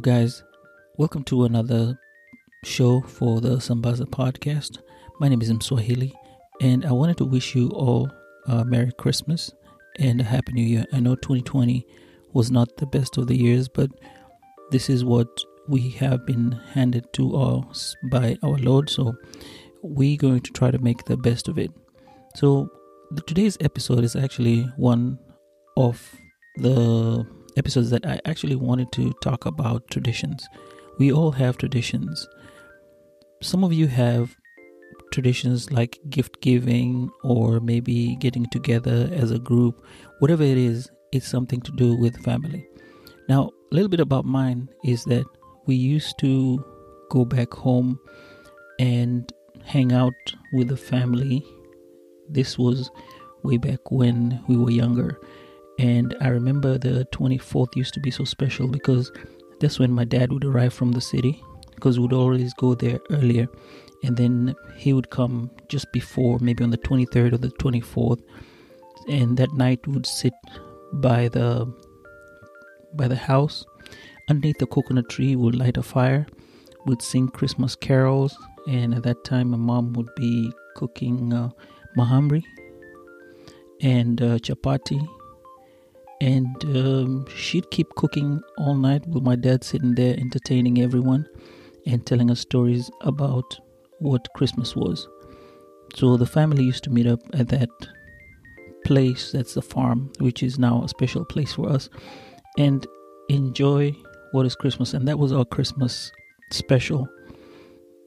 Guys. Welcome to another show for the Sambaza podcast. My name is Mswahili, and I wanted to wish you all a Merry Christmas and a Happy New Year. I know 2020 was not the best of the years, but this is what we have been handed to us by our Lord, so we're going to try to make the best of it. So, today's episode is actually one of the episodes that I actually wanted to talk about traditions. We all have traditions. Some of you have traditions like gift giving or maybe getting together as a group. Whatever it is, it's something to do with family. Now, a little bit about mine is that we used to go back home and hang out with the family. This was way back when we were younger and I remember the 24th used to be so special because that's when my dad would arrive from the city because we would always go there earlier. And then he would come just before, maybe on the 23rd or the 24th. And that night would sit by the by the house underneath the coconut tree would light a fire would sing christmas carols and at that time my mom would be cooking uh, mahamri and uh, chapati and um, she'd keep cooking all night with my dad sitting there entertaining everyone and telling us stories about what Christmas was. So the family used to meet up at that place that's the farm, which is now a special place for us, and enjoy what is Christmas. And that was our Christmas special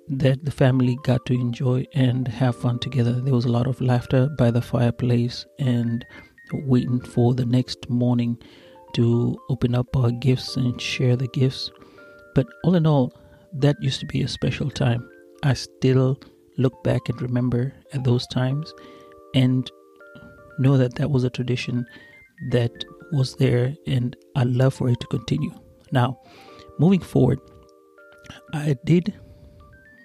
that the family got to enjoy and have fun together. There was a lot of laughter by the fireplace and waiting for the next morning to open up our gifts and share the gifts. But all in all, that used to be a special time. I still look back and remember at those times and know that that was a tradition that was there and I love for it to continue. Now, moving forward, I did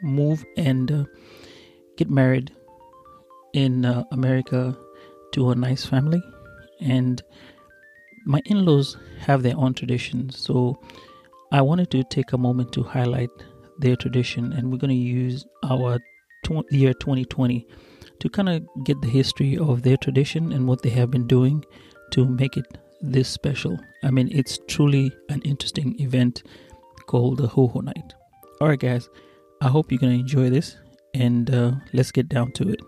move and uh, get married in uh, America to a nice family. And my in-laws have their own traditions. So i wanted to take a moment to highlight their tradition. And we're going to use our tw- year 2020 to kind of get the history of their tradition and what they have been doing to make it this special. I mean it's truly an interesting event called the ho ho night. All right guys. I hope you're going to enjoy this. And uh, let's get down to it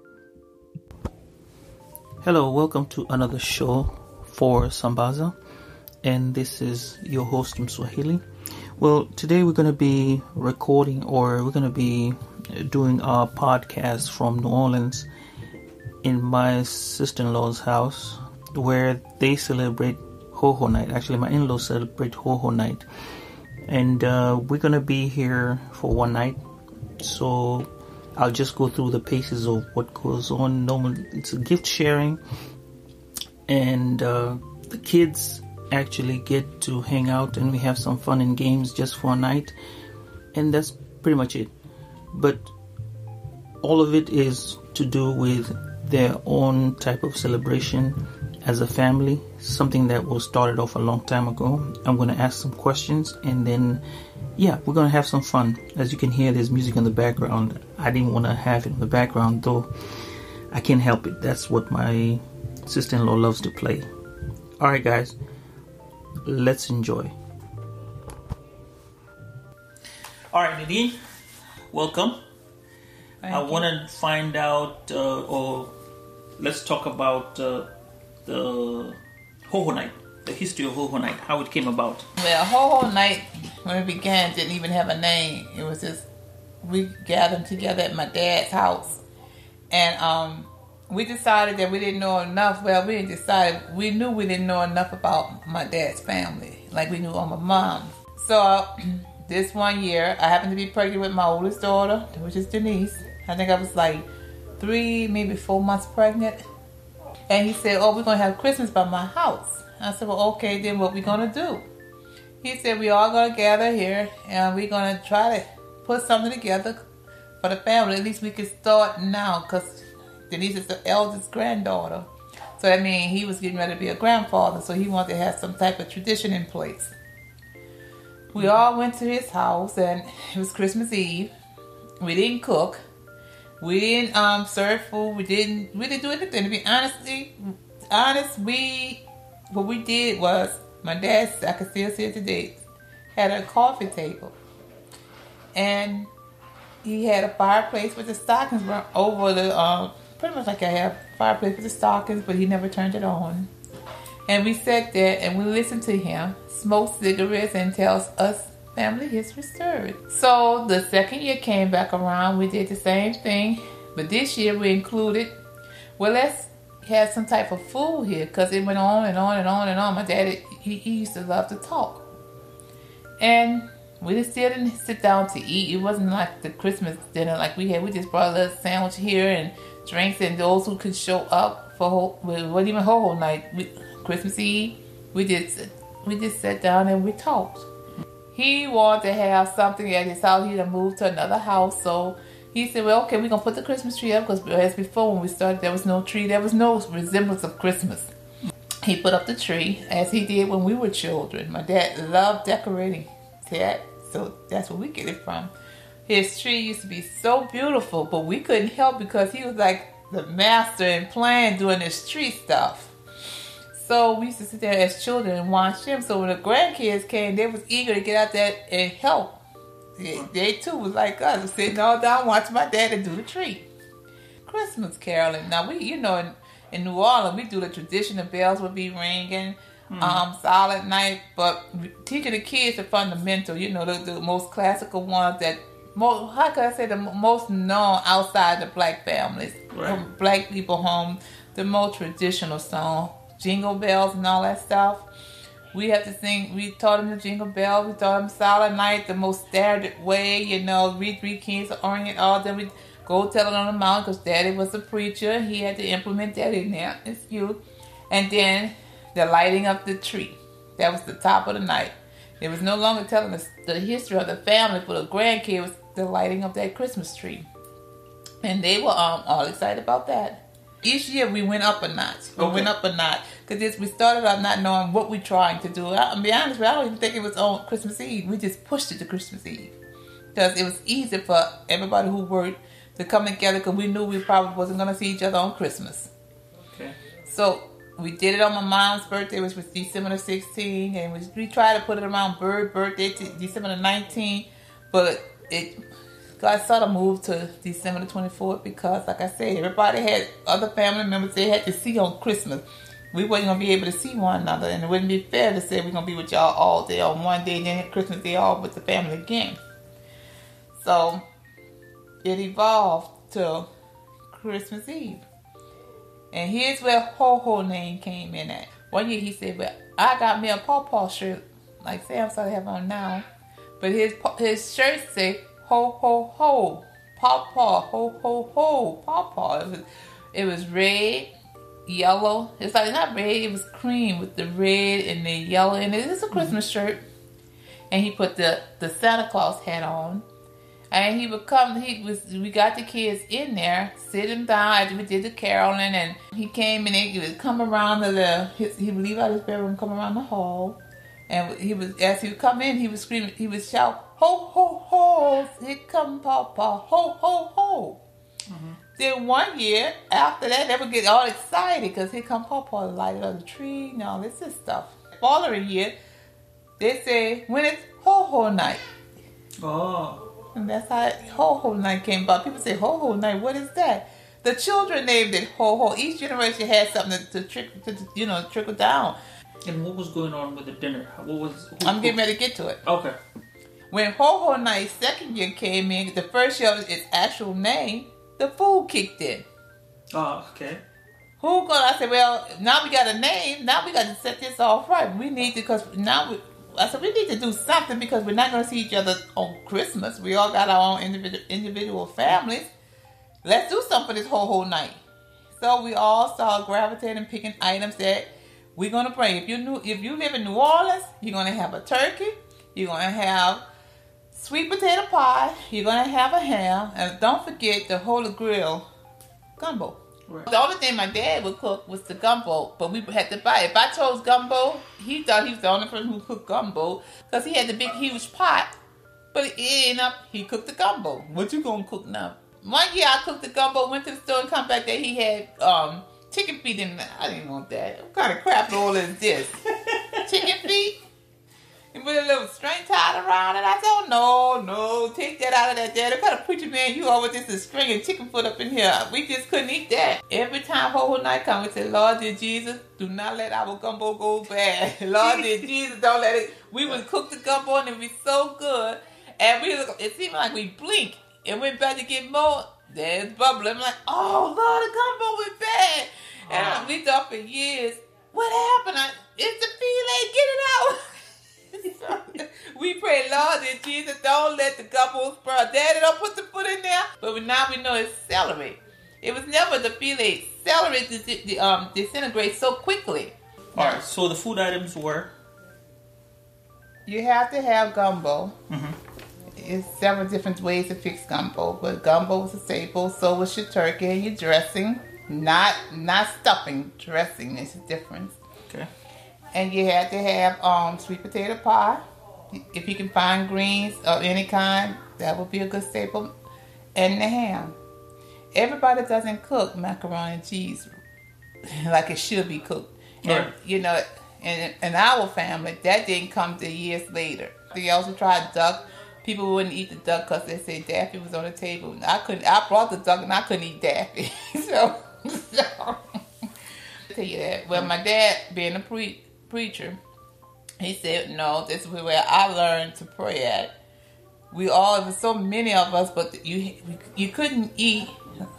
Hello, welcome to another show for Sambaza, and this is your host Mswahili. Well, today we're going to be recording or we're going to be doing our podcast from New Orleans in my sister in law's house where they celebrate Ho Ho Night. Actually, my in laws celebrate Ho Ho Night, and uh, we're going to be here for one night. So I'll just go through the paces of what goes on. Normally, it's a gift sharing, and uh, the kids actually get to hang out and we have some fun and games just for a night, and that's pretty much it. But all of it is to do with their own type of celebration as a family, something that was started off a long time ago. I'm going to ask some questions and then, yeah, we're to have some fun. As you can hear, there's music in the background. I didn't want to have it in the background though. I can't help it. That's what my sister in law loves to play. Alright, guys, let's enjoy. Alright, Nadine, welcome. Thank I want to find out, uh, or let's talk about uh, the Ho Ho Night. The history of Ho Ho Night, how it came about. Well, Ho Ho Night, when it began, didn't even have a name. It was just we gathered together at my dad's house, and um, we decided that we didn't know enough. Well, we didn't decide. We knew we didn't know enough about my dad's family, like we knew all my mom. So this one year, I happened to be pregnant with my oldest daughter, which is Denise. I think I was like three, maybe four months pregnant. And he said, "Oh, we're gonna have Christmas by my house." I said, "Well, okay, then what we gonna do?" He said, "We all gonna gather here, and we're gonna try to put something together for the family. At least we can start now, cause Denise is the eldest granddaughter. So that means he was getting ready to be a grandfather, so he wanted to have some type of tradition in place." We all went to his house, and it was Christmas Eve. We didn't cook. We didn't um, serve food. We didn't really do anything. To be honestly, honest, we what we did was my dad. I can still see it today. Had a coffee table, and he had a fireplace with the stockings were over the uh, pretty much like I have fireplace with the stockings, but he never turned it on. And we sat there and we listened to him smoke cigarettes and tells us family history stories. So the second year came back around, we did the same thing, but this year we included, well, let's have some type of food here because it went on and on and on and on. My daddy, he, he used to love to talk. And we just still didn't sit down to eat. It wasn't like the Christmas dinner like we had. We just brought a little sandwich here and drinks, and those who could show up for whole, well, wasn't even whole, whole night. We, Christmas Eve, we just we just sat down and we talked. He wanted to have something at his house. He had moved to another house, so he said, "Well, okay, we're gonna put the Christmas tree up because as before when we started, there was no tree. There was no resemblance of Christmas." He put up the tree as he did when we were children. My dad loved decorating that, so that's where we get it from. His tree used to be so beautiful, but we couldn't help because he was like the master in playing doing this tree stuff. So we used to sit there as children and watch him. So when the grandkids came, they was eager to get out there and help. They, they too was like us, sitting all down watching my daddy do the tree. Christmas caroling. Now we, you know, in, in New Orleans, we do the tradition. The bells would be ringing, mm. um, silent night. But teaching the kids the fundamental, you know, the, the most classical ones that most, how can I say the most known outside the black families, right. black people home, the most traditional song jingle bells and all that stuff. We have to sing. We taught them the jingle Bell. We taught them Silent Night, the most standard way. You know, read three kings of Orient. All then we go tell it on the mountain because Daddy was a preacher. He had to implement that in there. It's you. And then the lighting of the tree. That was the top of the night. It was no longer telling us the history of the family for the grandkids. The lighting of that Christmas tree, and they were um, all excited about that each year we went up a notch. We okay. went up a notch because we started out not knowing what we're trying to do. I'll be honest, with you, I don't even think it was on Christmas Eve. We just pushed it to Christmas Eve because it was easy for everybody who worked to come together because we knew we probably wasn't going to see each other on Christmas. Okay. So we did it on my mom's birthday, which was December the 16th, and we, we tried to put it around Bird birthday, to December the 19th, but it God sort of moved to December the 24th because, like I said, everybody had other family members they had to see on Christmas. We wasn't going to be able to see one another, and it wouldn't be fair to say we're going to be with y'all all day on one day, and then Christmas Day all with the family again. So it evolved to Christmas Eve. And here's where Ho Ho name came in at. One year he said, Well, I got me a Paw Paw shirt, like Sam started have on now. But his his shirt said ho ho ho, pawpaw, ho ho ho, pawpaw. It was, it was red, yellow. It's like not red, it was cream with the red and the yellow. And it is a Christmas mm-hmm. shirt. And he put the, the Santa Claus hat on. And he would come, he was, we got the kids in there, sit him down after we did the caroling. And he came and he would come around the, the his, he would leave out his bedroom, come around the hall. And he was, as he would come in, he was screaming, he would shout, ho, ho, ho, here come Papa, ho, ho, ho. Mm-hmm. Then one year after that, they would get all excited because here come Papa, lighted on the tree and all this stuff. Following year, they say when it's ho ho night. Oh. And that's how ho ho night came about. People say ho ho night. What is that? The children named it ho ho. Each generation had something to, to trick, to, you know, trickle down. And what was going on with the dinner? What was? who I'm getting ready to get to it. Okay. When Ho Ho Night's second year came in, the first year of its actual name, the food kicked in. Oh, okay. Who gonna? I said, well, now we got a name. Now we got to set this off right. We need to, because now we. I said we need to do something because we're not gonna see each other on Christmas. We all got our own individual individual families. Let's do something for this whole whole night. So we all started gravitating, picking items that we're gonna pray. If you knew, if you live in New Orleans, you're gonna have a turkey. You're gonna have sweet potato pie. You're gonna have a ham, and don't forget the Holy Grail gumbo. Right. The only thing my dad would cook was the gumbo, but we had to buy it. If I chose gumbo, he thought he was the only person who cooked gumbo because he had the big, huge pot. But it ended up, he cooked the gumbo. What you gonna cook now? One year I cooked the gumbo, went to the store and come back there. He had um, chicken feet in there. I didn't want that. What kind of crap roll is this? chicken feet? And with a little string tied around it. I said, oh, no, no, take that out of that there. What kind of preacher man you are with this is string and chicken foot up in here? We just couldn't eat that. Every time Ho Ho Night come, we say, Lord, dear Jesus, do not let our gumbo go bad. Lord, dear Jesus, don't let it. We would cook the gumbo and it would be so good. And we, it seemed like we blink and went back to get more. There's bubbling. I'm like, oh, Lord, the gumbo went bad. And Wow. we thought for years, what happened? I, it's the filé, get it out. we pray, Lord, that Jesus don't let the gumbo sprout. Daddy, don't put the foot in there. But now we know it's celery. It was never the filé. Celery dis- um, disintegrates so quickly. All right. So the food items were. You have to have gumbo. Mhm. It's several different ways to fix gumbo, but gumbo is a staple. So was your turkey and your dressing. Not not stuffing. Dressing is the difference. Okay. and you had to have um, sweet potato pie. If you can find greens of any kind, that would be a good staple. And the ham. Everybody doesn't cook macaroni and cheese like it should be cooked. And, you know, in, in our family, that didn't come to years later. They also tried duck. People wouldn't eat the duck because they said Daffy was on the table. I couldn't. I brought the duck and I couldn't eat Daffy. so, so tell you that. Well, my dad, being a pre- preacher, he said, "No, this is where I learned to pray at." We all, there so many of us, but you you couldn't eat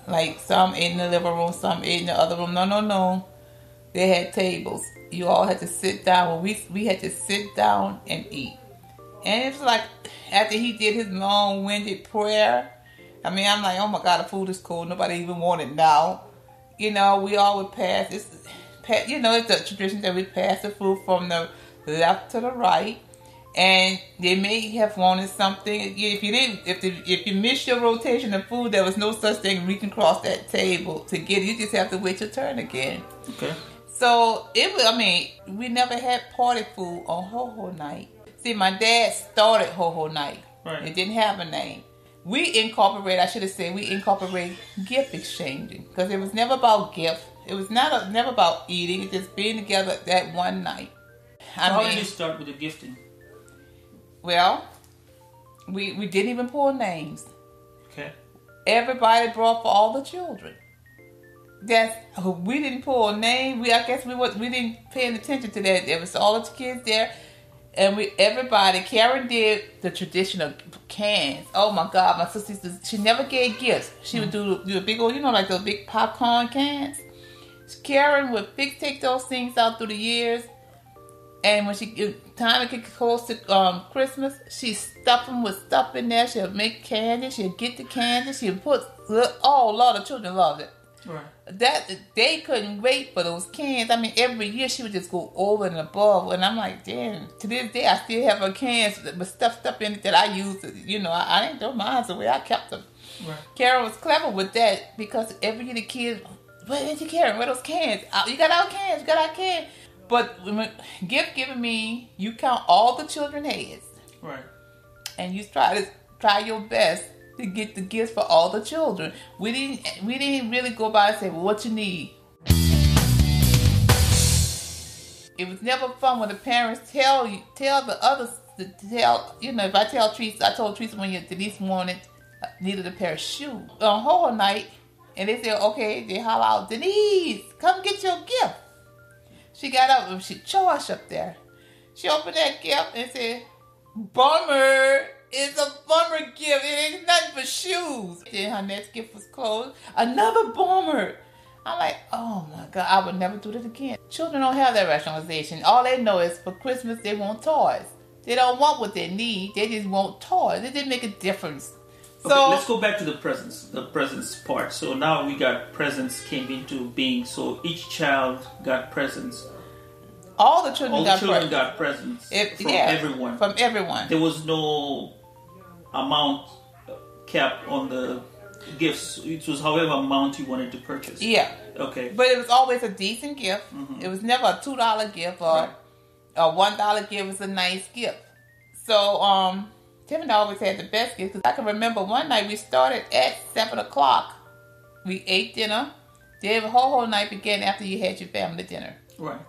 like some ate in the living room, some ate in the other room. No, no, no. They had tables. You all had to sit down. Well, we we had to sit down and eat. And it's like after he did his long-winded prayer. I mean, I'm like, oh my God, the food is cool. Nobody even wanted it now. You know, we all would pass. It's, you know, it's a tradition that we pass the food from the left to the right. And they may have wanted something. If you didn't, if the, if you missed your rotation of food, there was no such thing reaching across that table to get it. You just have to wait your turn again. Okay. So it was. I mean, we never had party food on Ho Ho Night. See, my dad started Ho Ho Night. Right. It didn't have a name. We incorporate. I should have said we incorporate gift exchanging because it was never about gift. It was not a, never about eating. It just being together that one night. So I how mean, did you start with the gifting? well, we we didn't even pull names. Okay. Everybody brought for all the children. That's we didn't pull a name. We I guess we was we didn't pay any attention to that. There was all the kids there, and we everybody. Karen did the traditional cans. Oh my God, my sister to, she never gave gifts. She would do do a big old you know like those big popcorn cans. Karen would fix take those things out through the years. And when she time it get close to um, Christmas, she stuff them with stuff in there. She'll make candy. She'll get the candy. She'll put oh, a lot of children loved it. Right. That they couldn't wait for those cans. I mean, every year she would just go over and above, and I'm like, damn. To this day, I still have her cans with stuff stuff in it that I used. You know, I, I didn't throw mine away. I kept them. Right. Karen was clever with that because every year the kids, where did you Karen? Where those cans? Uh, You got our cans. You got our cans. But when gift giving me, you count all the children heads, Right. and you try to try your best to get the gifts for all the children. We didn't we didn't really go by and say, well, what you need. It was never fun when the parents tell you tell the others to tell you know if I tell Teresa I told Teresa when Denise wanted needed a pair of shoes on whole night and they said okay they holler out Denise come get your gift She got up and she charged up there. She opened that gift and said, Bummer. It's a bummer gift. It ain't nothing but shoes. Then her next gift was clothes. Another bummer. I'm like, oh my God, I would never do that again. Children don't have that rationalization. All they know is for Christmas they want toys. They don't want what they need. They just want toys. It didn't make a difference. Okay, So let's go back to the presents, the presents part. So now we got presents came into being. So each child got presents. all the children All the got children presents. got presents If- from yeah, everyone. From everyone. there was no amount cap on the gifts. It was however amount you wanted to purchase. Yeah. Okay. But it was always a decent gift. It was never a two dollar gift or Right. a one dollar gift was a nice gift. So um, Tiffany always had the best gift. 'cause I can remember one night we started at seven o'clock. We ate dinner. Then the whole whole night began after you had your family dinner. Right.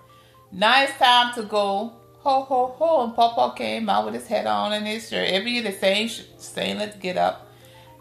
Now it's time to go ho ho ho, and Papa came out with his hat on and his shirt. Every year the same same let's get up,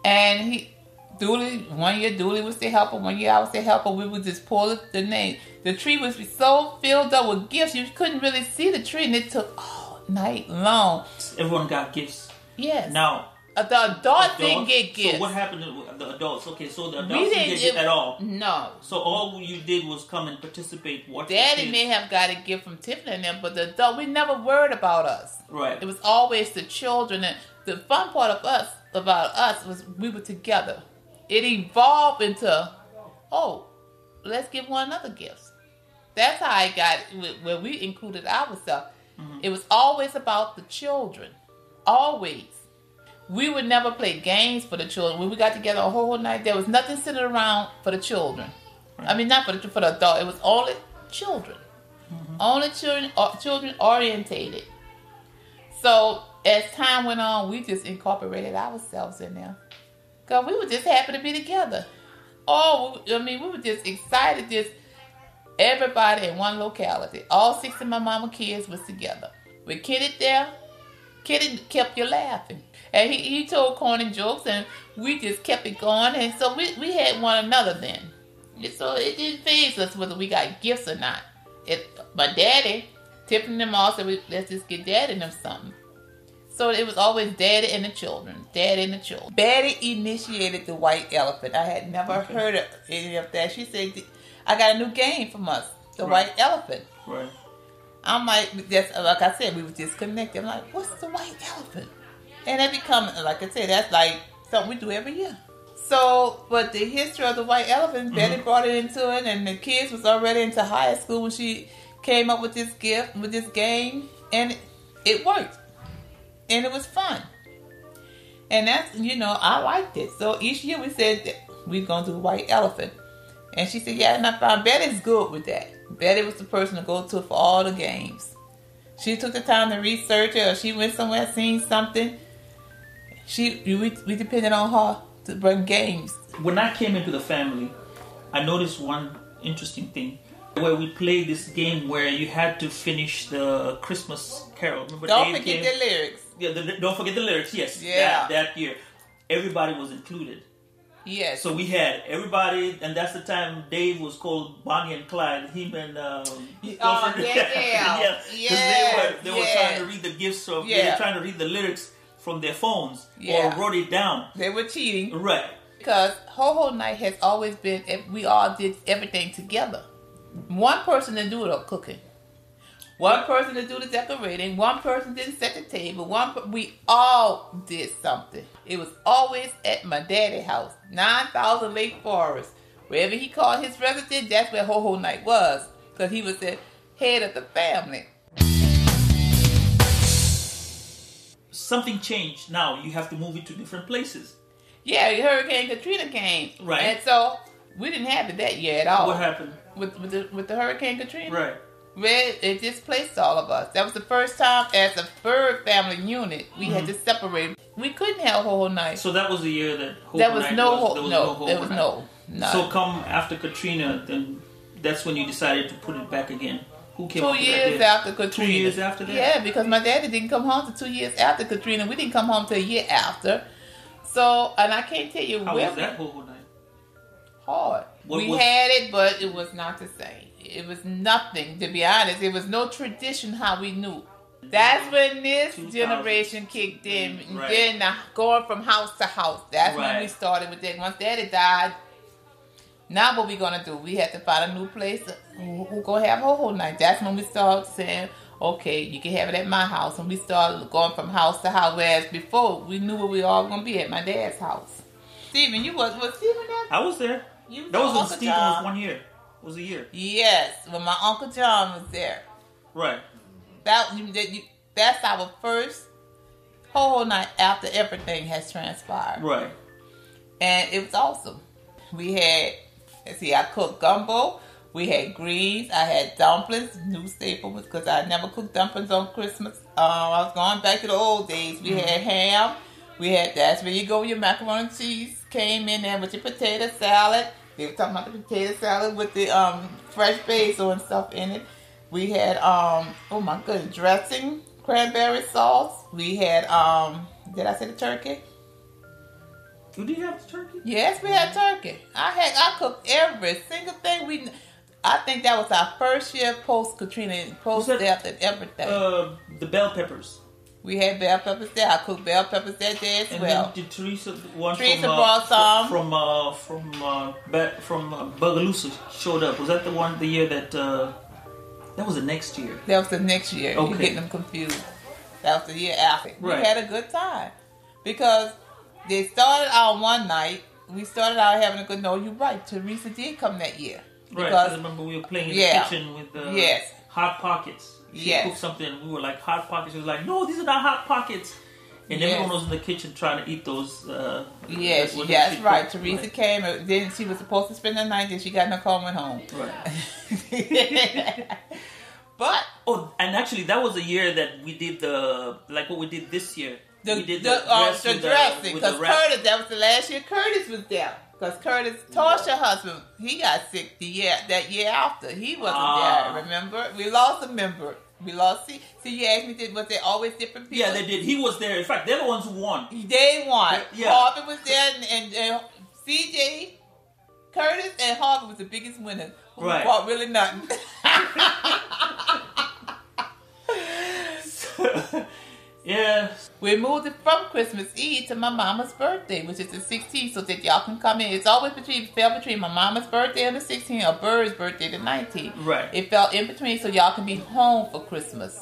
and he Dooley one year Dooley was the helper, one year I was the helper. We would just pull the, the name. The tree was so filled up with gifts you couldn't really see the tree, and it took all night long. Everyone got gifts. Yes. Now The adults didn't get gifts. So what happened to the adults? Okay, so the adults we didn't didn't get gift at all. No. So all you did was come and participate. Watch the Daddy may have got a gift from Tiffany and them, but the adult we never worried about us. Right. It was always the children, and the fun part of us about us was we were together. It evolved into, oh, let's give one another gifts. That's how I got where we included ourselves. Mm-hmm. It was always about the children, always. We would never play games for the children. When we got together a whole night, there was nothing sitting around for the children. I mean, not for the for the adult. It was only children, only children, uh, children orientated. So as time went on, we just incorporated ourselves in there. Cause we were just happy to be together. Oh, I mean, we were just excited. Just everybody in one locality. All six of my mama kids was together. With Kitty there, Kitty kept you laughing. And he, he told corny jokes and we just kept it going. And so we, we had one another then. And so it didn't faze us whether we got gifts or not. It, my daddy, Tiffany and them all said, we, let's just get daddy and them something. So it was always daddy and the children, daddy and the children. Daddy initiated the white elephant. I had never Okay. heard of any of that. She said, I got a new game from us, the Right. white elephant. Right. I'm like, that's like I said, we were disconnected. I'm like, what's the white elephant? And that become, like I said, that's like something we do every year. So, but the history of the white elephant, mm-hmm. Betty brought it into it, and the kids was already into high school when she came up with this gift, with this game, and it, it worked, and it was fun. And that's, you know, I liked it. So each year we said that we're gonna do white elephant, and she said, yeah, and I found Betty's good with that. Betty was the person to go to for all the games. She took the time to research it, or she went somewhere, seen something. She we, we depended on her to bring games. When I came into the family, I noticed one interesting thing where we played this game where you had to finish the Christmas Carol. Remember Don't forget came- the lyrics. Yeah, the, don't forget the lyrics. Yes, Yeah. that, that year, everybody was included. Yes. So we had everybody, and that's the time Dave was called Bonnie and Clyde. Him and um, Oh, don't yeah, yeah. Yes, they were they were trying to read the gifts of they Yeah. were trying to read the lyrics from their phones Yeah. or wrote it down. they were cheating Right. because Ho Ho Night has always been if we all did everything together. One person to do the cooking. One person to do the decorating. One person didn't set the table. One per- we all did something. It was always at my daddy house, nine thousand Lake Forest. Wherever he called his residence, that's where Ho Ho Night was, because he was the head of the family. Something changed. Now you have to move it to different places. Yeah, Hurricane Katrina came, Right. And so we didn't have it that year at all. What happened? with with the, with the Hurricane Katrina? Right. Where it displaced all of us. That was the first time as a third family unit we had Mm-hmm. to separate. We couldn't have whole night. So that was the year that Hope there was no was, ho- was no, Hope there was Night. no none. So come after Katrina, then that's when you decided to put it back again. Who came two years after Katrina. years after that? Yeah, because my daddy didn't come home to two years after Katrina. We didn't come home till a year after. So, and I can't tell you How where was that Hope Night? hard. What we was- had it, but it was not the same. it was nothing. To be honest, it was no tradition how we knew. That's when this generation kicked in. Right. Then uh, going from house to house. That's when we started with that. Once daddy died, now what we gonna do? We had to find a new place who, who gonna have ho ho night. That's when we start saying, okay, you can have it at my house. And we start going from house to house. Whereas before, we knew where we all gonna be at my dad's house. Steven, you was was Steven there? I was there. You That was when Uncle Stephen John. was one year. It was a year. Yes, when my uncle John was there. Right. That, you, that you, that's our first whole night after everything has transpired, Right. and it was awesome. We had, let's see, I cooked gumbo. We had greens. I had dumplings, new staple because I never cooked dumplings on Christmas. Um, I was going back to the old days. We had ham. We had that's where you go with your macaroni and cheese. Came in there with your potato salad. They were talking about the potato salad with the um, fresh basil and stuff in it. We had um oh my goodness dressing, cranberry sauce. We had um did I say the turkey? Do you did have the turkey? Yes, we had turkey. I had I cooked every single thing we. I think that was our first year post Katrina, post death and everything. Uh, the bell peppers. we had bell peppers there. I cooked bell peppers that day as And well. then did Teresa one Teresa from, uh, brought some. from uh, from uh, ba- from uh, Bogalusa showed up. Was that the one the year that uh, that was the next year? That was the next year. You're Okay. getting them confused. That was the year after. Right. We had a good time because they started out one night. We started out having a good. No, you're right. Teresa did come that year Right. I because remember we were playing in Yeah. the kitchen with uh, Yes. hot pockets. She Yes. cooked something. and We were like hot pockets. She was like, "No, these are not hot pockets." And Yes. everyone was in the kitchen trying to eat those. Uh, yes, that's she right. cooked. Teresa came. and Then she was supposed to spend the night. Then she got in her car and went home. Right. but Oh, and actually, that was a year that we did the like what we did this year. The we did the, um, the dressing because. Curtis. That was the last year Curtis was there. Because Curtis, Torsha husband, he got sick the year that year after. He wasn't Ah. there. Remember, we lost a member. We lost. See, see, you asked me, did was there always different people? Yeah, they did. He was there. In fact, they're the ones who won. They won. Yeah. Harvey was there, and, and, and CJ, Curtis, and Harvey was the biggest winners. Who Right. bought really nothing. yeah. We moved it from Christmas Eve to my mama's birthday, which is the 16th, so that y'all can come in. It's always between fell between my mama's birthday and the 16th or Bird's birthday the 19th. Right. It fell in between, so y'all can be home for Christmas.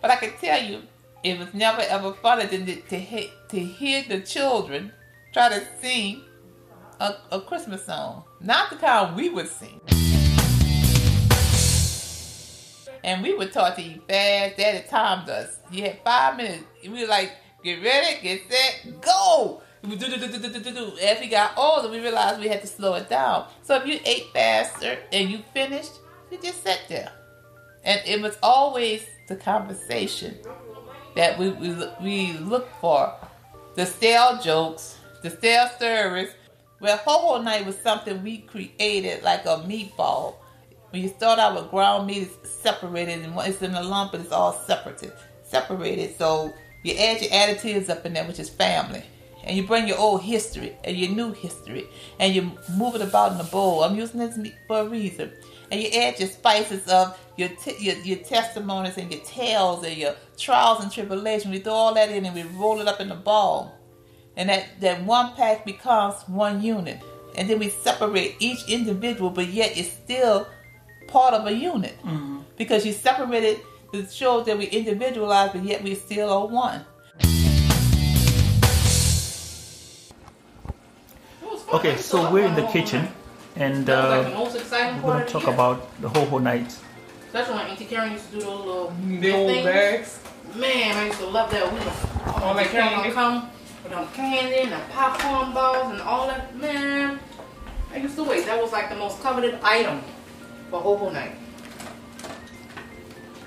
But I can tell you, it was never ever funner than to, to, he- to hear the children try to sing a, a Christmas song, not the kind we would sing. And we were taught to eat fast. Daddy timed us. He had five minutes. We were like, get ready, get set, go. As we got older, we realized we had to slow it down. So if you ate faster and you finished, you just sat there. And it was always the conversation that we, we, we looked for. The stale jokes, the stale service. Well, Ho Ho Night was something we created like a meatball. When you start out with ground meat, it's separated and it's in a lump, but it's all separated. Separated. So you add your additives up in there, which is family. And you bring your old history and your new history. And you move it about in the bowl. I'm using this meat for a reason. And you add your spices of your, t- your your testimonies and your tales and your trials and tribulations. We throw all that in and we roll it up in the ball. And that, that one pack becomes one unit. And then we separate each individual, but yet it's still part of a unit. Because you separated the shows that we individualized, but yet we still are one. Okay, so we're in the kitchen, and That was like the uh, we're gonna talk about the Ho Ho night. That's when Auntie Karen used to do those little Big old things. bags. Man, I used to love that. We All all that that Karen candy. would come with them candy and the popcorn balls and all that. Man, I used to wait. That was like the most coveted item for Hobo Night.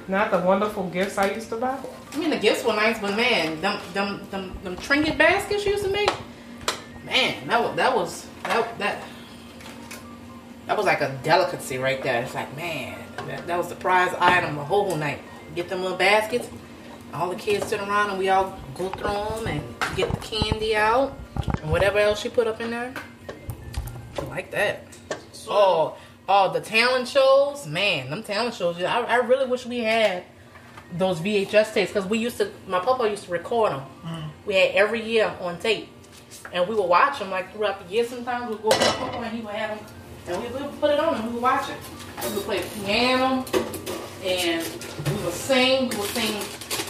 Not the wonderful gifts I used to buy. I mean, the gifts were nice, but man, them them them, them trinket baskets you used to make, man, that was that was that that that was like a delicacy right there. It's like, man, that, that was the prize item of whole night. Get them little baskets. All the kids sit around and we all go through them and get the candy out and whatever else she put up in there. I like that. Oh, Oh, the talent shows, man, them talent shows. I, I really wish we had those VHS tapes because we used to. My papa used to record them. We had every year on tape, and we would watch them like throughout the year. Sometimes we'd go to my papa and he would have them, and we would put it on and we would watch it. We would play the piano, and we would sing. We would sing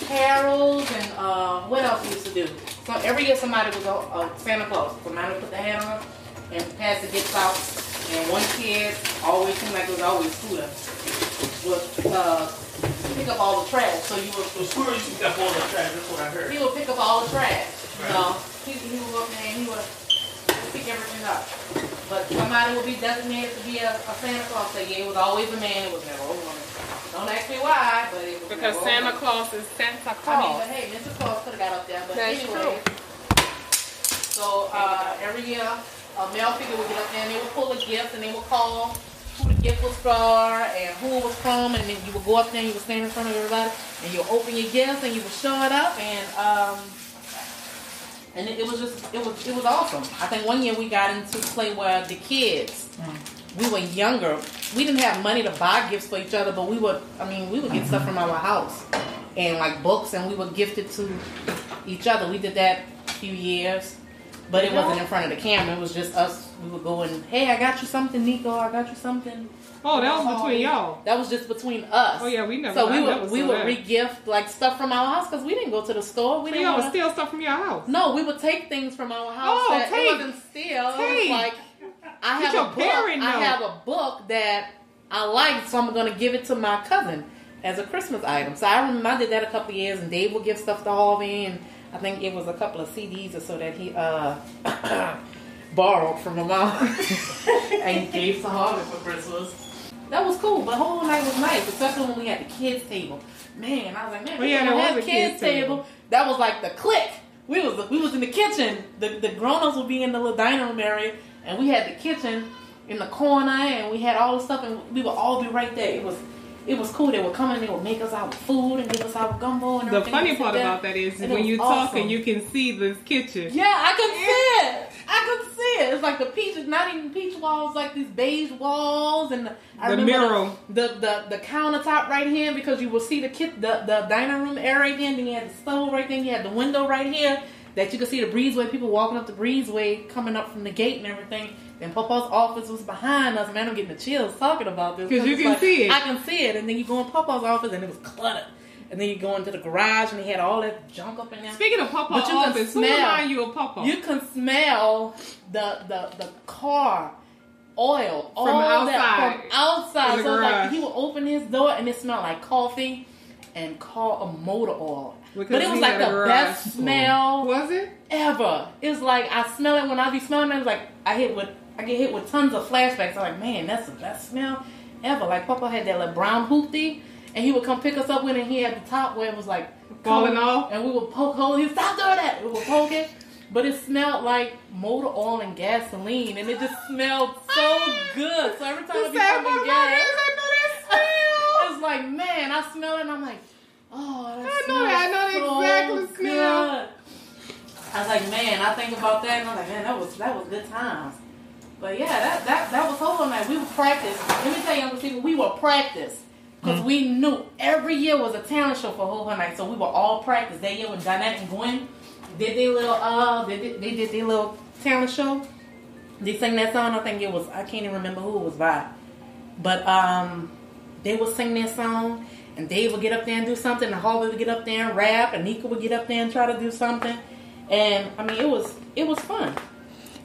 carols and uh, what else we used to do. So every year somebody would go uh, Santa Claus. Somebody would put the hat on and pass the gifts out. And one kid always seemed like it was always Scooter would uh, pick up all the trash. So you would So Scooter used to pick up all the trash. That's what I heard. he would pick up all the trash. You know, he, he would go up there and he would pick everything up. But somebody would be designated to be a, a Santa Claus that year. It was always a man. It was never a woman. Don't ask me why, but it was Because never Santa woman. Claus is Santa Claus. I mean, but hey, Mr. Claus could have got up there. But That's anyway, so uh, every year a male figure would get up there and they would pull a gift and they would call who the gift was for and who it was from, and then you would go up there and you would stand in front of everybody and you would open your gifts and you would show it up and um. And it, it was just it was it was awesome. I think one year we got into play where the kids we were younger. We didn't have money to buy gifts for each other, but we would. I mean, we would get stuff from our house and like books, and we would gift it to each other. We did that a few years, but it wasn't in front of the camera. It was just us. We were going, hey, I got you something, Nico. I got you something. Oh, that was between y'all. That was just between us. Oh yeah, we never. So we would we would re-gift like stuff from our house because we didn't go to the store. We So didn't. y'all would wanna- steal stuff from your house. no, we would take things from our house. Oh, that take. It wasn't steal. It was like I have a book. parent I have a book that I like, so I'm gonna give it to my cousin as a Christmas item. So I remember I did that a couple of years, and Dave would give stuff to Harvey, and I think it was a couple of CDs or so that he uh borrowed from my mom and gave to Harvey for Christmas. That was cool, but whole night was nice, especially when we had the kids table. Man, I was like, man, we yeah, don't there have a kids, kids table. table. That was like the click. We was we was in the kitchen. The the grown ups would be in the little dining room area, and we had the kitchen in the corner, and we had all the stuff, and we would all be right there. It was it was cool. They would come and they would make us our food and give us our gumbo and The funny part there. about that is And when was you awesome. talk and you can see the kitchen. Yeah, I can see it. I could see it. It's like the peach, not even peach walls, like these beige walls, and the, I The mirror. the, the the countertop right here because you will see the kit, the the dining room area there. Then you had the stove right there. You had the window right here that you could see the breezeway. People walking up the breezeway, coming up from the gate and everything. Then Papa's office was behind us. Man, I'm getting the chills talking about this 'Cause you can like, see it. I can see it. And then you go in Papa's office and it was cluttered. And then you go into the garage and he had all that junk up in there. Speaking of Papa But you can office, who smell- remind you of Papa? You can smell the the the car oil all From that outside. from outside. So like he would open his door and it smelled like coffee and car a motor oil. Because but it was like the garage. best smell Was it? ever. It's like I smell it when I be smelling it. It's like I hit with I get hit with tons of flashbacks. I'm like, man, that's the best smell ever. Like Papa had that like brown hoopty, and he would come pick us up with. And he had the top where it was like Falling off? and we would poke holes. He stop doing that. We would poke it, but it smelled like motor oil and gasoline, and it just smelled so good. So every time I be pumping it gas, I know that smell. it's like, man, I smell it, and I'm like, oh, that smell. I know that- I know the smells exact smell. good. I was like, man, I think about that, and I'm like, man, that was that was good times. But yeah, that that that was whole night. We would practice. Let me tell you, young people, we would practice because we knew every year was a talent show for whole night. So we were all practice. That year when Donette and Gwen did their little uh, they did, they did their little talent show. They sang that song. I think it was I can't even remember who it was by, but um, they would sing their song. And Dave would get up there and do something, and Harvey would get up there and rap, and Nika would get up there and try to do something. And I mean, it was it was fun.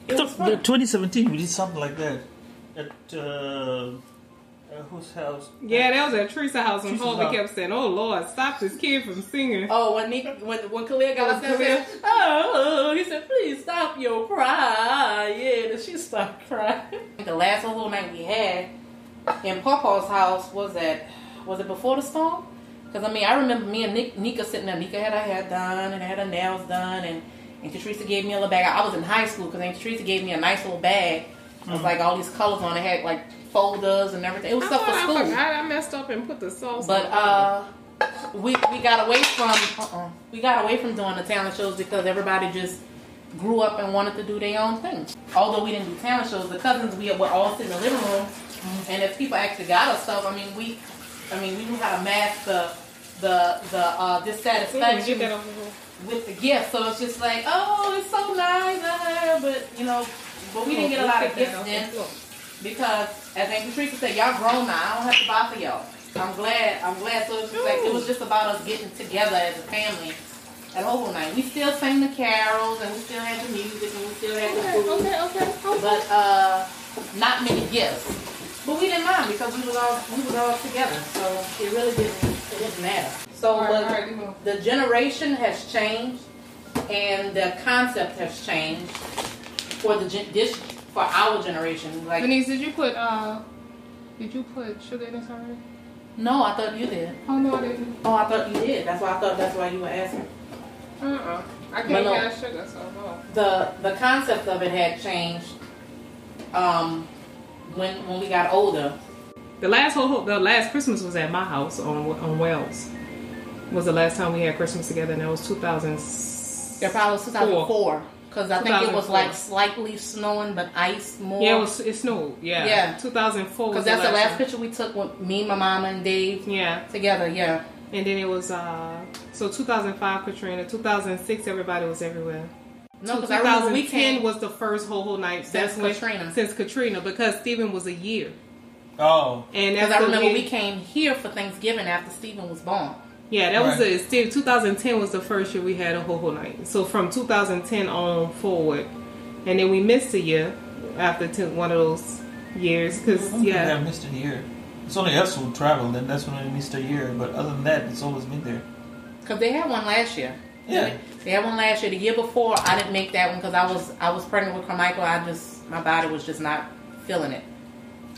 It was The 2017, we did something like that at uh, uh, whose house? Yeah, that was at Teresa's house and Teresa's Harvey kept saying, "Oh Lord, stop this kid from singing." Oh, when Nika, when when Khalil got Oh, up there, and oh, he said, "Please stop your cry." Yeah, then she stopped crying. The last whole night we had in Papa's house was at was it before the storm? Because I mean, I remember me and Nick, Nika sitting there. Nika had her hair done and had her nails done, and Auntie Teresa gave me a little bag. I was in high school because Auntie Teresa gave me a nice little bag. It was like all these colors on it. Had like folders and everything. It was I, stuff for thought I forgot. I messed up and put the sauce. But on. uh, we we got away from uh-uh. we got away from doing the talent shows because everybody just grew up and wanted to do their own thing. Although we didn't do talent shows, the cousins we were all sitting in the living room, and if people actually got us stuff, I mean we, I mean we knew how to mask the the the uh, dissatisfaction that over here. With the gift. So it's just like, oh, it's so nice, uh, but you know, but we didn't get a lot of gifts then because as Aunt Patricia said, y'all grown now. I don't have to buy for y'all. I'm glad. I'm glad. So it's just like it was just about us getting together as a family at Hobo Night. We still sang the carols and we still had the music and we still had the Okay, food, okay, okay, okay. but uh, not many gifts. But we didn't mind because we was all we was all together. So it really didn't it didn't matter. So All right, but all right, the generation has changed and the concept has changed for the gen- this for our generation. Like Denise, did you put uh, did you put sugar in this already? no, I thought you did. Oh no, I didn't. Oh, I thought you did. That's why I thought that's why you were asking. Uh uh I can't no. get sugar, so no. The the concept of it had changed um when when we got older. The last whole the last Christmas was at my house on on Wells. Was the last time we had Christmas together, and that was 2000. Yeah, probably was 2004 because I think it was like slightly snowing but ice more. Yeah, it was it snowed. Yeah, Yeah. 2004. was because that's the last time. picture we took with me, my mama, and Dave Yeah, together. Yeah. and then it was uh so 2005 Katrina, 2006 everybody was everywhere. No, So because I remember we came. was the first Ho Ho Night Since when- Katrina. Since Katrina, because Stephen was a year, Oh, and Because I remember year- we came here for Thanksgiving after Stephen was born. Yeah, that was Right. the Steve. 2010 was the first year we had a ho ho night. So from 2010 on forward, and then we missed a year after t- one of those years because I don't yeah, I missed a year. It's only us who traveled, and that's when we missed a year. But other than that, it's always been there. Because they had one last year. Yeah. They had one last year. The year before, I didn't make that one because I was I was pregnant with Carmichael. I just my body was just not feeling it.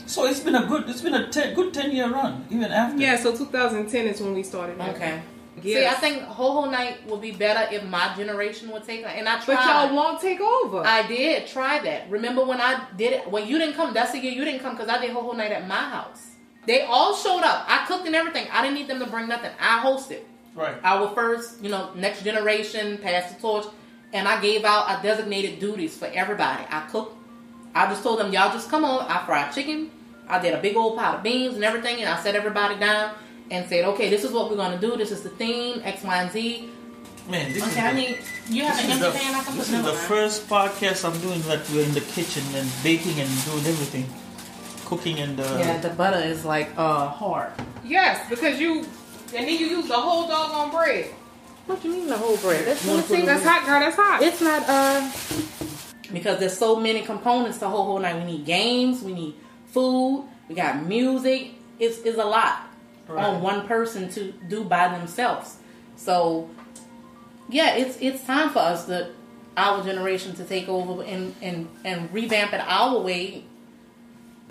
So it's been a good, it's been a ten, good ten year run, even after. yeah. So 2010 is when we started. that. Okay. See, I think Ho Ho Night will be better if my generation would take it. And I tried. but y'all won't take over. I did try that. Remember when I did it? When you didn't come, that's the year you didn't come because I did Ho Ho Night at my house. They all showed up. I cooked and everything. I didn't need them to bring nothing. I hosted. Right. our first, you know, next generation, pass the torch, and I gave out I designated duties for everybody. I cooked. I just told them, y'all just come on. I fried chicken. I did a big old pot of beans and everything, and I set everybody down and said, okay, this is what we're gonna do. This is the theme X, Y, and Z. Man, this is Okay, I the, need you have this an is empty the, pan. I can this put is the on. first podcast I'm doing that we're in the kitchen and baking and doing everything, cooking and uh, Yeah, the butter is like uh hard. yes, because you and then you use the whole doggone bread. What do you mean the whole bread? That's, let me see. That's hot, girl. That's hot. It's not uh because there's so many components to Ho Ho Night. We need games, we need food, we got music. It's it's a lot Right. on one person to do by themselves. So yeah, it's it's time for us the our generation to take over and and and revamp it our way.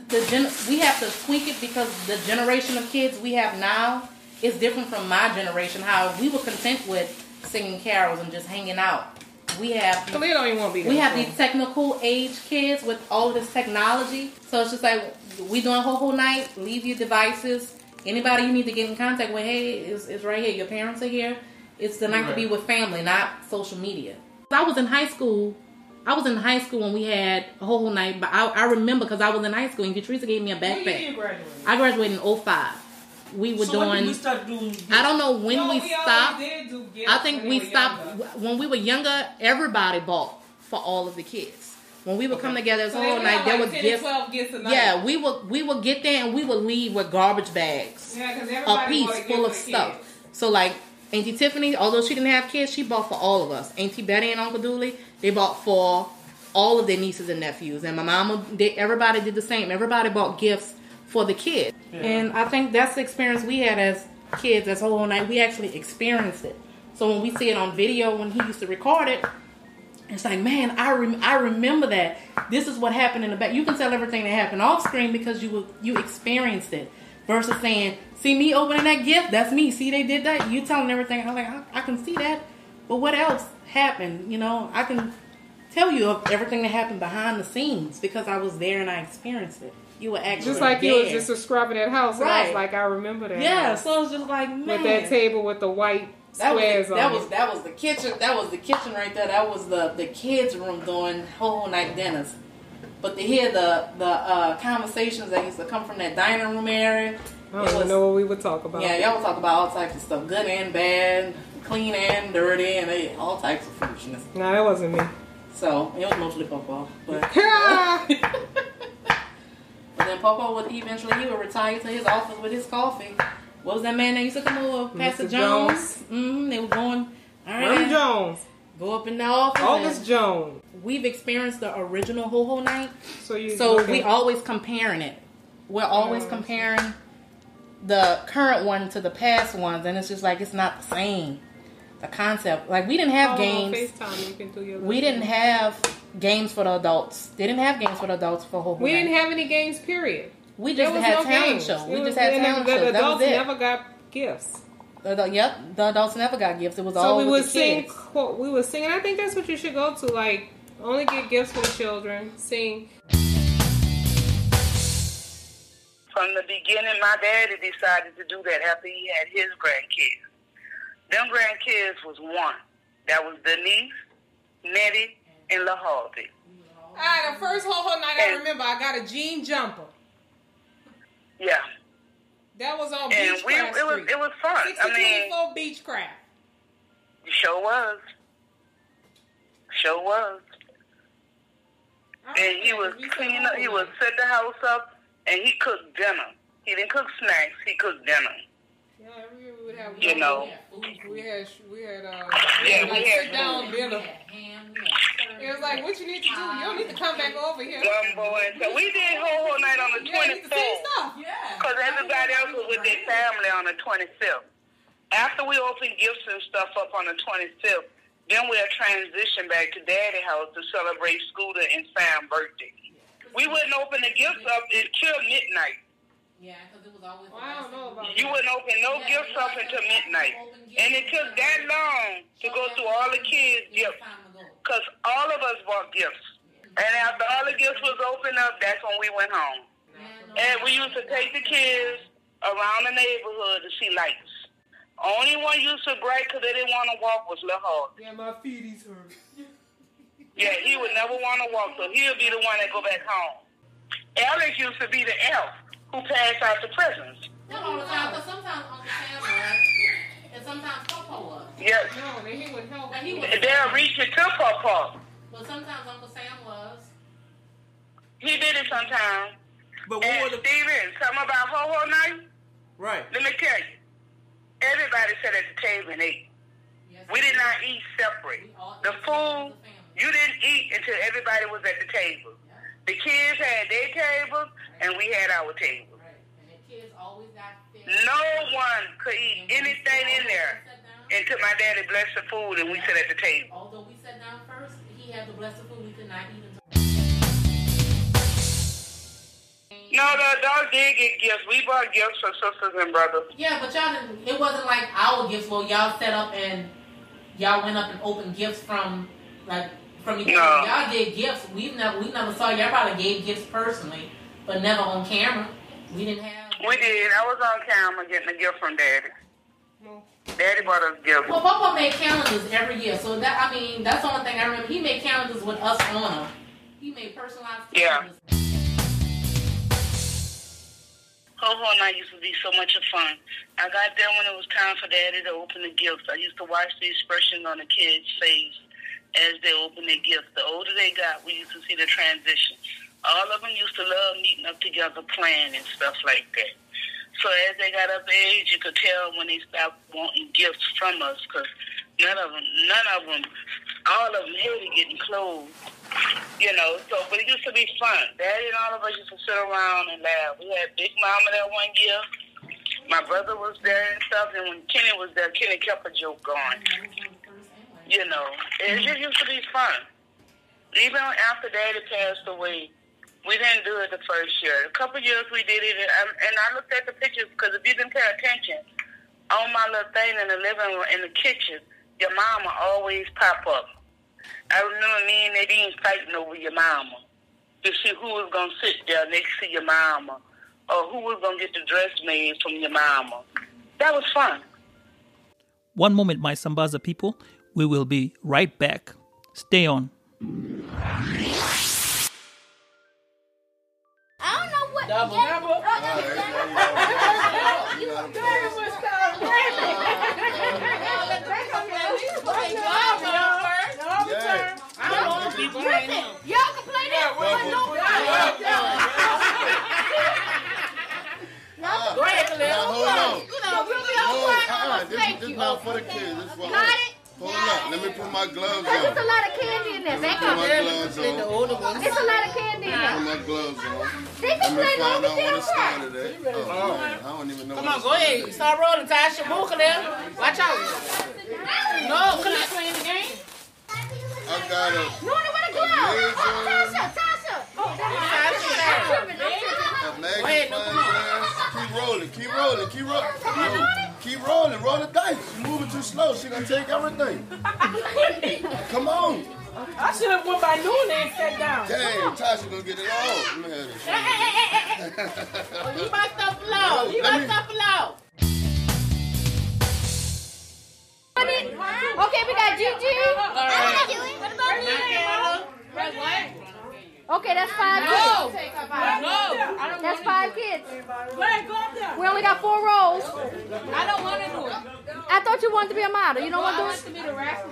The gen- we have to tweak it because the generation of kids we have now is different from my generation. How we were content with singing carols and just hanging out. We have Khalid don't even want to be we have these technical age kids with all this technology. So it's just like we doing Ho Ho Night. Leave your devices. Anybody you need to get in contact with, hey, it's, it's right here. Your parents are here. It's the night to be with family, not social media. I was in high school. I was in high school when we had a Ho Ho Night. But I, I remember because I was in high school and Teresa gave me a When year you backpack. I graduated in 05. We were So doing. we doing? I don't know when No, we, always stopped. do I think we were stopped younger. when we were younger. Everybody bought for all of the kids. When we would come together as a whole night, there was 10 gifts. gifts a night. Yeah, we would we would get there and we would leave with garbage bags, Yeah, because a everybody piece bought a gift full of stuff. kids. So like Auntie Tiffany, although she didn't have kids, she bought for all of us. Auntie Betty and Uncle Dooley, they bought for all of their nieces and nephews, and my mama, they, everybody did the same. Everybody bought gifts for the kids, and I think that's the experience we had as kids as whole night. We actually experienced it. So when we see it on video, when he used to record it, it's like, man, I rem- I remember that. This is what happened in the back. You can tell everything that happened off screen because you were- you experienced it. Versus saying, see me opening that gift, that's me. See they did that. You telling everything. I'm like, I, I can see that, but what else happened? You know, I can tell you of everything that happened behind the scenes because I was there and I experienced it. You were actually Just like there. you was just describing that house. And I was Right. like, I remember that. yeah. house. So it's just like man, With that table with the white That was, Squares the, that was it. that was the kitchen. That was the kitchen right there. That was the the kids' room doing whole night dinners. But to hear the the uh, conversations that used to come from that dining room area, I don't was- know what we would talk about. yeah, y'all would talk about all types of stuff, good and bad, clean and dirty, and they, all types of foolishness. No, that wasn't me. So it was mostly football, but! but then Popo would eventually he would retire to his office with his coffee. What was that man that used to come over, Pastor Mr. Jones? Jones. Mm-hmm. They were going. All Herman Jones, go up in the office. August Jones. we've experienced the original Ho Ho Night, So you. so okay. we always comparing it. We're always Oh, comparing the current one to the past ones, and it's just like it's not the same. The concept, like we didn't have Oh, games. FaceTime, you can do your We didn't have games for the adults. They didn't have games for the adults for Ho Ho We Night. didn't have any games. Period. We There just was had no talent games. show. It We was- just had and talent the, show. the That was adults it. never got gifts. The- the- yep, the adults never got gifts. It was So all we with would the sing. kids. quote, We would sing, and I think that's what you should go to. Like, only get gifts for the children. Sing. From the beginning, my daddy decided to do that after he had his grandkids. Them grandkids was one. That was Denise, Nettie, and LaHalty. All right, the first Ho Ho Night I remember, I got a jean jumper. Yeah. That was on And we, Beechcraft it was Street. it was fun. I mean, 6024 Beechcraft. sure was. Sure was. And he was cleaning up, he would set the house up, and he cooked dinner. He didn't cook snacks, he cooked dinner. Yeah, we would have. You know. We had, we had, uh, Yeah, like we had sit down food. dinner. It was like, what you need to do? You don't need to come back over here. Gumbo and so we did Ho Ho Night on the Yeah, you need to say 24th. stuff. Because everybody else was with their family on the 25th. After we opened gifts and stuff up on the 25th, then we'll transition back to Daddy house to celebrate Scooter and Sam's birthday. We wouldn't open the gifts up until midnight. Yeah, because it was always. Well, I don't know about You wouldn't open no gifts up until midnight. And it took that long to go through all the kids' gifts. Because all of us bought gifts. And after all the gifts was opened up, that's when we went home. And we used to take the kids around the neighborhood to see lights. Only one used to break because they didn't want to walk was Lil Hog. Yeah, my feeties hurt. Yeah, he would never want to walk, so he'll be the one that go back home. Alex used to be the elf who passed out the presents. Not all the time, because sometimes Uncle Sam was, and sometimes Popo was. Yes. No, then he would help. But he was. They'll reach it to Papa. But sometimes Uncle Sam was. He did it sometimes. But what And were the Steven, something about Ho Ho Night? right? Let me tell you. Everybody sat at the table and ate. Yes, We did not eat separate. The food, you didn't eat until everybody was at the table. The kids had their tables and we had our tables. Right. And the kids always got fed. No one could eat anything in there until my daddy blessed the food and we sat at the table. Although we sat down first, he had the blessed food. We could not eat until. No, the adults did get gifts. We bought gifts for sisters and brothers. Yeah, but y'all didn't. It wasn't like our gifts where y'all set up and y'all went up and opened gifts from like from each No. Y'all did gifts. We never we never saw y'all probably gave gifts personally, but never on camera. We didn't have. We did. I was on camera getting a gift from daddy. No. Daddy bought us gifts. Well, Papa made calendars every year, so that I mean that's the only thing I remember. He made calendars with us on them. He made personalized Yeah. calendars. Ho Ho night used to be so much of fun. I got there when it was time for Daddy to open the gifts. I used to watch the expression on the kids' face as they opened their gifts. The older they got, we used to see the transition. All of them used to love meeting up together, playing and stuff like that. So as they got up age, you could tell when they stopped wanting gifts from us because none of them, none of them, all of them hated getting clothes. You know, so but it used to be fun. Daddy and all of us used to sit around and laugh. We had Big Mama that one year. My brother was there and stuff, and when Kenny was there, Kenny kept a joke going. You know, it just used to be fun. Even after Daddy passed away, we didn't do it the first year. A couple years we did it, and, and I looked at the pictures because if you didn't pay attention, on my little thing in the living room, in the kitchen, your mama always pop up. I remember me and Nadine fighting over your mama to see who was gonna sit there next to your mama, or who was gonna get the dress made from your mama. That was fun. One moment, my Sambaza people. We will be right back. Stay on. Double, yeah. double. You very much I don't want people hanging Listen, out. y'all can play that, but no. No. Go ahead, Khalil. Now, hold on. You know, we'll be all Hold quiet. on. I'm Uh-uh. gonna This, spank this you. not for the kids. This for Got it? Hold on. Let me put my gloves Cause it's a on. lot of candy in there. Back Put up. my gloves The on. older ones. It's a lot of candy in Put there. my gloves on. They Let can me play long find as out they what don't it cry. started at. Oh, man. I don't even know Come on, go ahead. Start rolling. Tasha, move, Khalil. Watch out. No, Khalil playing the game. at. I got a, No, no, where the glove? Tasha, Tasha. Oh, that's Tasha. I'm tripping. I'm tripping. Go ahead, no, come on. glass. Keep rolling. Keep rolling. Keep rolling. Keep rolling. Roll the dice. You're moving too slow. She gonna take everything. Come on. I should have went by noon and sat down. Dang, Tasha gonna get it all. Let me have this. Oh, you my stuff low. You Let my me- stuff low. Okay, we got Gigi. What about me? Okay, that's five No. kids. No. That's five kids. Wait, go up there. We only got four rows. I don't want to do it. I thought you wanted to be a model. You don't want to do it? to be the person.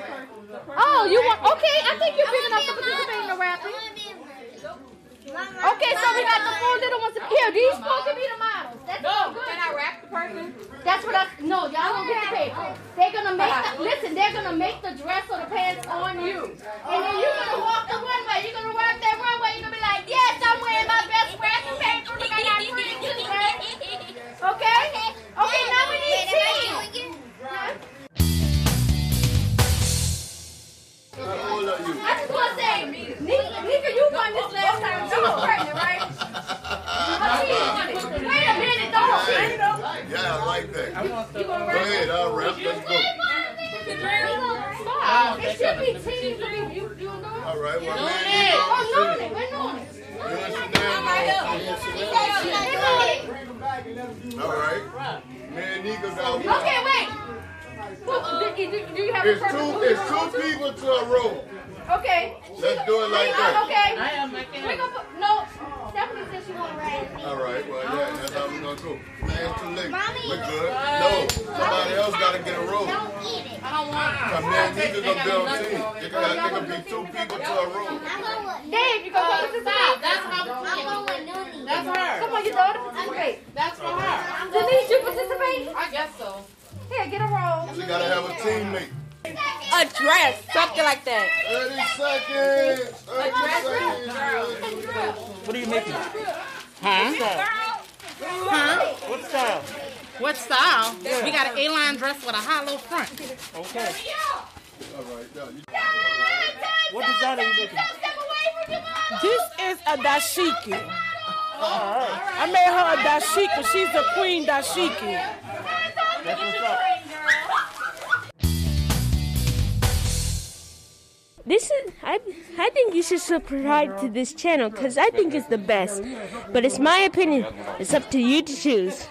Oh, you want? Okay, I think you're big enough to participate in the rapping. Okay, so we got the four little ones. Here, these supposed to be the models. That's all good. Can I wrap the person? That's what I. No, y'all don't get the paper. They're gonna make. The, listen, they're gonna make the dress or the pants on you, and then you're gonna walk the runway. You're gonna walk that runway. You're gonna be like, yes, I'm wearing my best wrapping paper. Look, I got pretty. Okay. Okay, now we need teams. Okay, wait. Who- Do, do, do you have a It's purpose? two, Who it's you going two to? people to a row. Okay. Let's do it like that. Okay. I am my We're gonna put, no, Stephanie said she wanna rap. All right, well, yeah, that's how we're gonna go. Man, too late. We're good. No, somebody else gotta get a row. Don't eat it. I don't want it. Come man, Nika gonna build a team. It could, it could be two people to a row. Dave, you gonna participate? That's how. That's her. Come on, your daughter participate. That's for her. Denise, you participate? I guess so. Here, get a roll. You gotta have a teammate. A dress, something like that. 30 seconds. 30 seconds. What are you making? Huh? Huh? What style? What style? We got an A-line dress with a hollow front. Okay. All right, yeah, you- What design are you making? This is a your I made her a dashiki. She's the queen dashiki. This is I I think you should subscribe to this channel because I think it's the best. But it's my opinion. It's up to you to choose.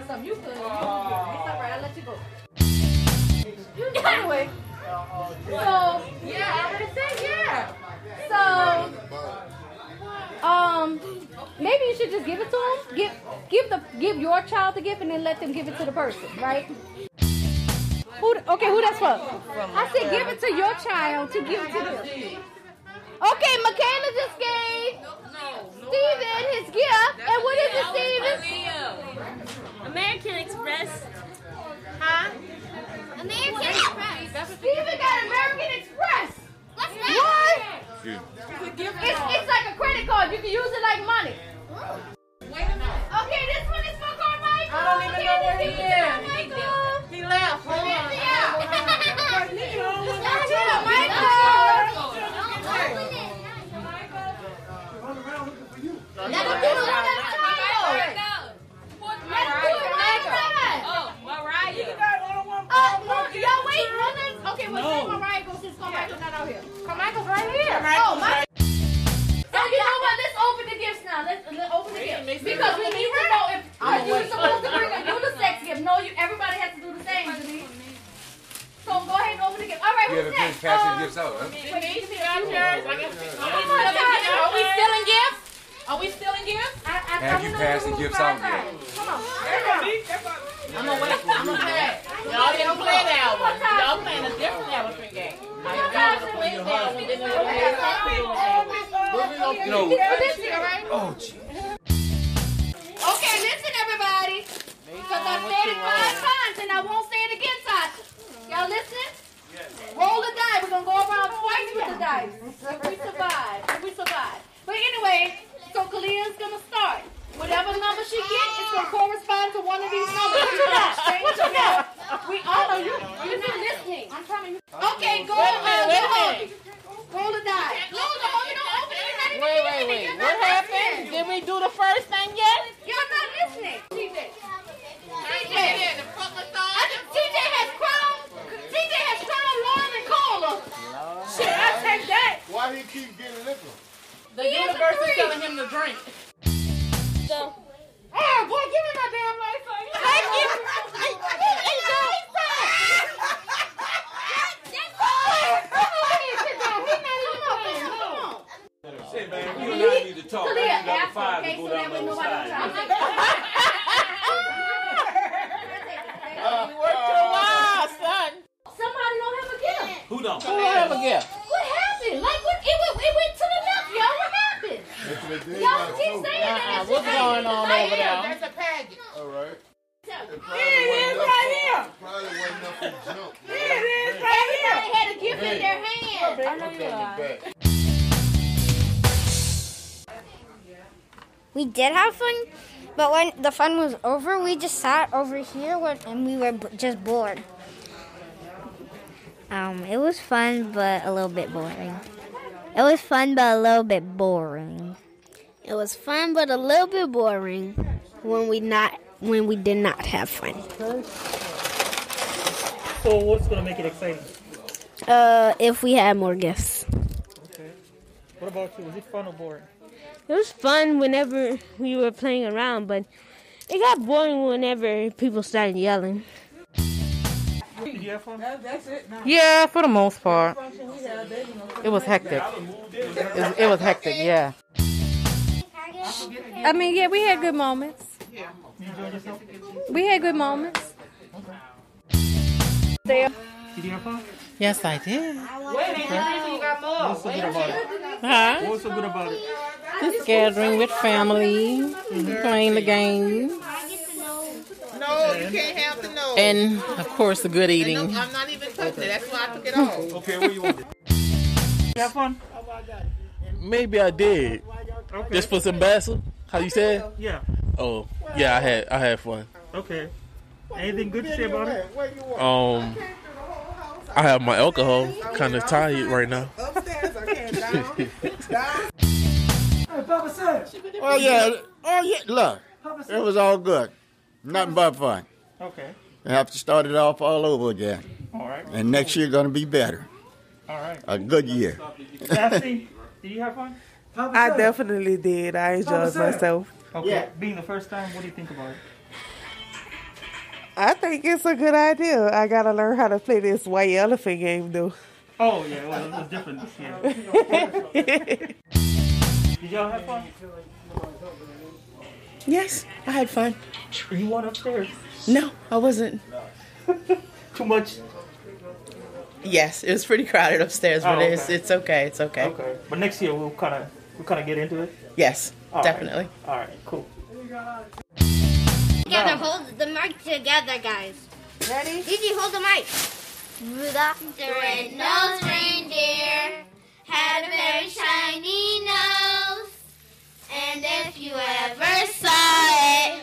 And all that kind of stuff. You could. You could. It's all right. I'll let you go. Anyway. So, yeah, I already said yeah. So, um, maybe you should just give it to them. Give, give the, give your child the gift and then let them give it to the person, right? Who, okay, who that's for? I said give it to your child to give it to them. That? Carmichael's right here. Oh, my. So you know what? Let's open the gifts now. Let's, let's open the gifts because we need to know if are you supposed to bring a unisex gift. No, you. Everybody has to do the same. So go ahead and open the gift. All right, You haven't finished next? Um, gifts out, huh? Denise, got yours. I guess. Are we still in gifts? Are we still in gifts? I, I, Have you passed the gifts out yet? Come on. I'm gonna wait. I'm gonna play. Y'all didn't play that one. Y'all playing a different Hamilton game. No. Oh, gee. Okay, listen, everybody. Because I said it five times and I won't say it again, Tasha. Y'all listening? Roll the die. We're going to go around twice with the dice. If we survive. If we survive. But anyway, so Kalia's going to start. Whatever number she gets, it's going to correspond to one of these numbers. What you got? What you got? We all know you. You're not listening. I'm telling you. Okay, go Wait a ahead. minute, wait a minute. Roll the die. No, no, you don't open it. You're not even Wait, wait, wait. You're What happened? Did we do the first thing yet? You're not listening. TJ. TJ. The fuck was I TJ has crown. TJ has crown, lawn, and cola. Shit, I take that. Why he keep getting liquor? The He universe is freak. telling him to drink. Oh, boy, give me my damn license. Thank you. Say, man, you and I need to talk. I need to five to go down the other side. You worked your. Somebody don't have a gift. Who don't? Who have a gift? What happened? Like, what, it, went, it went to the left, y'all. What happened? Y'all keep saying that. Uh-uh. What's going on Right over here. there? There's a package. All right. Here it is right here. Probably wasn't enough for jump. Here it is right here. Everybody had a gift in their hand. I know you are. We did have fun, but when the fun was over, we just sat over here and we were just bored. Um, it was fun, but a little bit boring. It was fun, but a little bit boring. It was fun, but a little bit boring when we not when we did not have fun. So what's gonna make it exciting? Uh, if we had more gifts, Okay. What about you? Was it fun or boring? it was fun whenever we were playing around, but it got boring whenever people started yelling. Did you have fun? Yeah, for the most part. It was hectic. It was, it was hectic, yeah. I mean, yeah, we had good moments. You enjoyed yourself? We had good moments. Did you have fun? Yes, I did. What's so good about it? Huh? What's so good about it? Just gathering with family, playing the game, No, you can't have the no. and of course the good eating. I'm not even touching it. That's why I took it off. Okay, where you want it? You have fun? Oh, Maybe I did. Okay. Just for Sambaza. How you said? Yeah. Oh, yeah, I had I had fun. Okay. Anything good to say about it? Um, I have my alcohol kind of tired right now. Oh yeah, oh yeah. Look, it was all good. Nothing but fun. Okay. We have to start it off all over again. All right. And next year gonna be better. All right. A good year. Daphne, did you have fun? I definitely did. I enjoyed myself. Okay. Being the first time, what do you think about it? I think it's a good idea. I gotta learn how to play this white elephant game though. Oh yeah, well it was different this year. Did y'all have fun? Yes, I had fun. You went upstairs. No, I wasn't. Too much. Yes, it was pretty crowded upstairs, but Oh, it's it's okay. It's okay. Okay. But next year we'll kind of we'll kind of get into it. Yes, All right. definitely. All right. Cool. Together, hold the mic together, guys. Ready? Gigi, hold the mic. Rudolph the red-nosed reindeer had a very shiny nose, and if you ever saw it,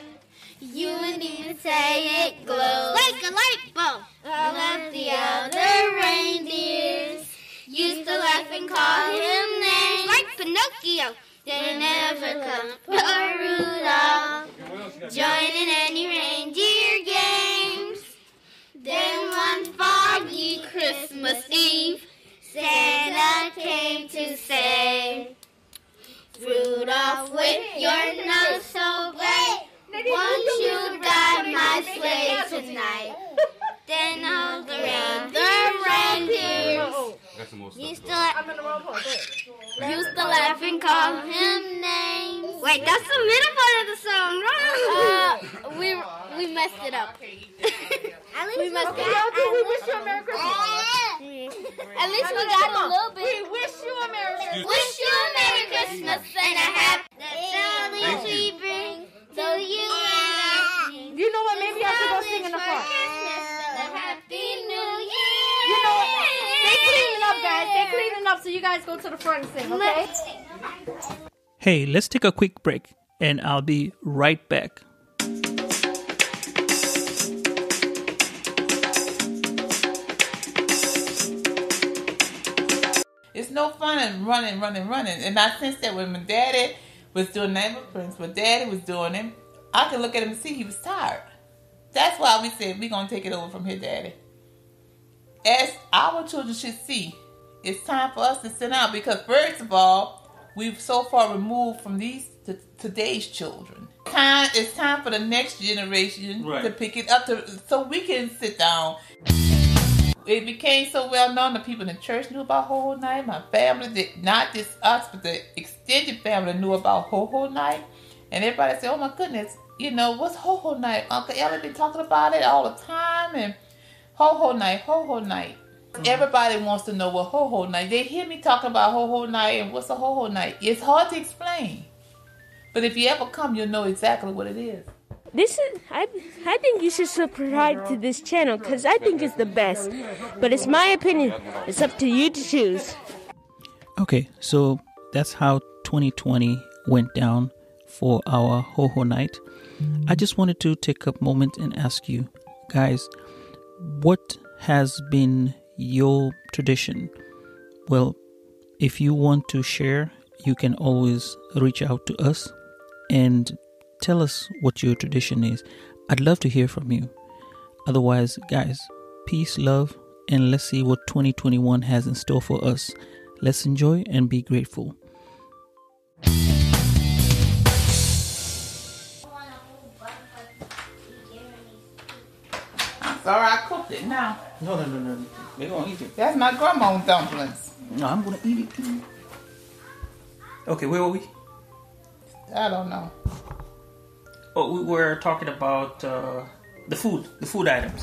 you would even say it glows like a light bulb. All of the other reindeers used to laugh and call him names like Pinocchio. They never come for Rudolph. Joining any reindeer games. Then one foggy Christmas Eve, Santa came to say, Rudolph, with your nose so bright, won't you ride my sleigh tonight? Then all the other reindeers used to, la- used to laugh and call him names. Wait, that's the middle part of the song, right? Uh, we we messed it up. we messed it up. we wish you a Merry Christmas. At least we got a little bit. We wish you a Merry Christmas. Wish you a Merry Christmas and a happy That's we bring to you. You know what? Maybe I should go sing in the front. Happy New Year. You know what? They cleaning up, guys. They up, so you guys go to the front and sing, okay? Hey, let's take a quick break and I'll be right back. It's no fun in running, running, running. And I sensed that when my daddy was doing Name of Prince, when daddy was doing him, I could look at him and see he was tired. That's why we said we're going to take it over from here, daddy. As our children should see, it's time for us to sit down because, first of all, we've so far removed from these to today's children. Time it's time for the next generation Right. to pick it up to, so we can sit down it became so well known that people in the church knew about Ho Ho Night. My family did not just us, but the extended family knew about Ho Ho Night. And everybody said, Oh my goodness, you know, what's Ho Ho Night? Uncle Ellie been talking about it all the time and Ho Ho Night, Ho Ho Night. Mm-hmm. Everybody wants to know what Ho Ho Night. They hear me talking about Ho Ho Night and what's a Ho Ho Night. It's hard to explain. But if you ever come, you'll know exactly what it is. This is I I think you should subscribe to this channel because I think it's the best. But it's my opinion. It's up to you to choose. Okay, so that's how 2020 went down for our Ho Ho night. I just wanted to take a moment and ask you guys, what has been your tradition? Well, if you want to share, you can always reach out to us and tell us what your tradition is. I'd love to hear from you. Otherwise, guys, peace, love, and let's see what 2021 has in store for us. Let's enjoy and be grateful. Sorry I cooked it now. No, no, no, no. They're gonna eat it. That's my grandma's dumplings. No, I'm gonna eat it too. Okay, where were we? I don't know. Oh, we were talking about uh, the food, the food items.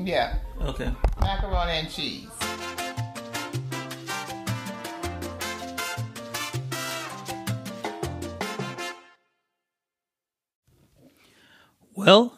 Yeah, Okay. macaroni and cheese. Well,